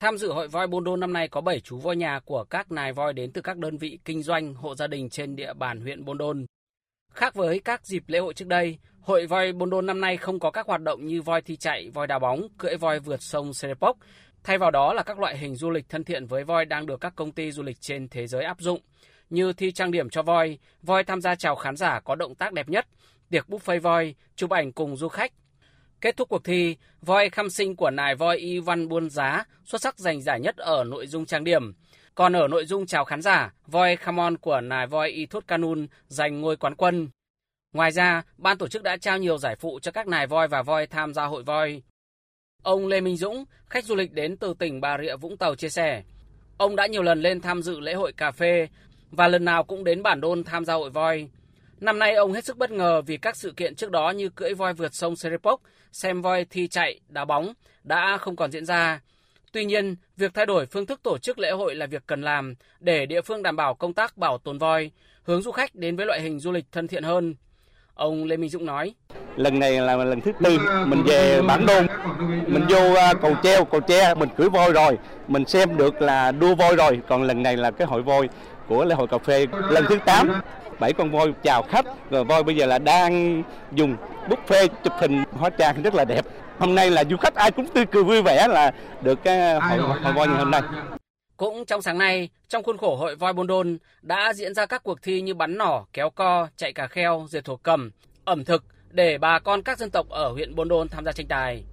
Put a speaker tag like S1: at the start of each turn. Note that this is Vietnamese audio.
S1: Tham dự hội voi Bondol năm nay có 7 chú voi nhà của các nài voi đến từ các đơn vị kinh doanh, hộ gia đình trên địa bàn huyện Bondol. Khác với các dịp lễ hội trước đây, hội voi Bondol năm nay không có các hoạt động như voi thi chạy, voi đá bóng, cưỡi voi vượt sông Serepok. Thay vào đó là các loại hình du lịch thân thiện với voi đang được các công ty du lịch trên thế giới áp dụng, như thi trang điểm cho voi, voi tham gia chào khán giả có động tác đẹp nhất, tiệc buffet voi, chụp ảnh cùng du khách, Kết thúc cuộc thi, voi khăm sinh của nài voi Ivan Buôn Giá xuất sắc giành giải nhất ở nội dung trang điểm. Còn ở nội dung chào khán giả, voi Khamon của nài voi Ithut Kanun giành ngôi quán quân. Ngoài ra, ban tổ chức đã trao nhiều giải phụ cho các nài voi và voi tham gia hội voi. Ông Lê Minh Dũng, khách du lịch đến từ tỉnh Bà Rịa Vũng Tàu chia sẻ, ông đã nhiều lần lên tham dự lễ hội cà phê và lần nào cũng đến bản đôn tham gia hội voi. Năm nay ông hết sức bất ngờ vì các sự kiện trước đó như cưỡi voi vượt sông Serepok, xem voi thi chạy, đá bóng đã không còn diễn ra. Tuy nhiên, việc thay đổi phương thức tổ chức lễ hội là việc cần làm để địa phương đảm bảo công tác bảo tồn voi, hướng du khách đến với loại hình du lịch thân thiện hơn. Ông Lê Minh Dũng nói.
S2: Lần này là lần thứ tư mình về bản đôn, mình vô à, cầu treo, cầu tre, mình cưỡi voi rồi, mình xem được là đua voi rồi, còn lần này là cái hội voi của lễ hội cà phê lần thứ 8 bảy con voi chào khách. Rồi voi bây giờ là đang dùng buffet chụp hình hóa trang rất là đẹp. Hôm nay là du khách ai cũng tươi cười vui vẻ là được cái hội, hội voi như hôm nay.
S1: cũng trong sáng nay, trong khuôn khổ hội voi Bondol đã diễn ra các cuộc thi như bắn nỏ, kéo co, chạy cà kheo, dệt thổ cầm, ẩm thực để bà con các dân tộc ở huyện Bondol tham gia tranh tài.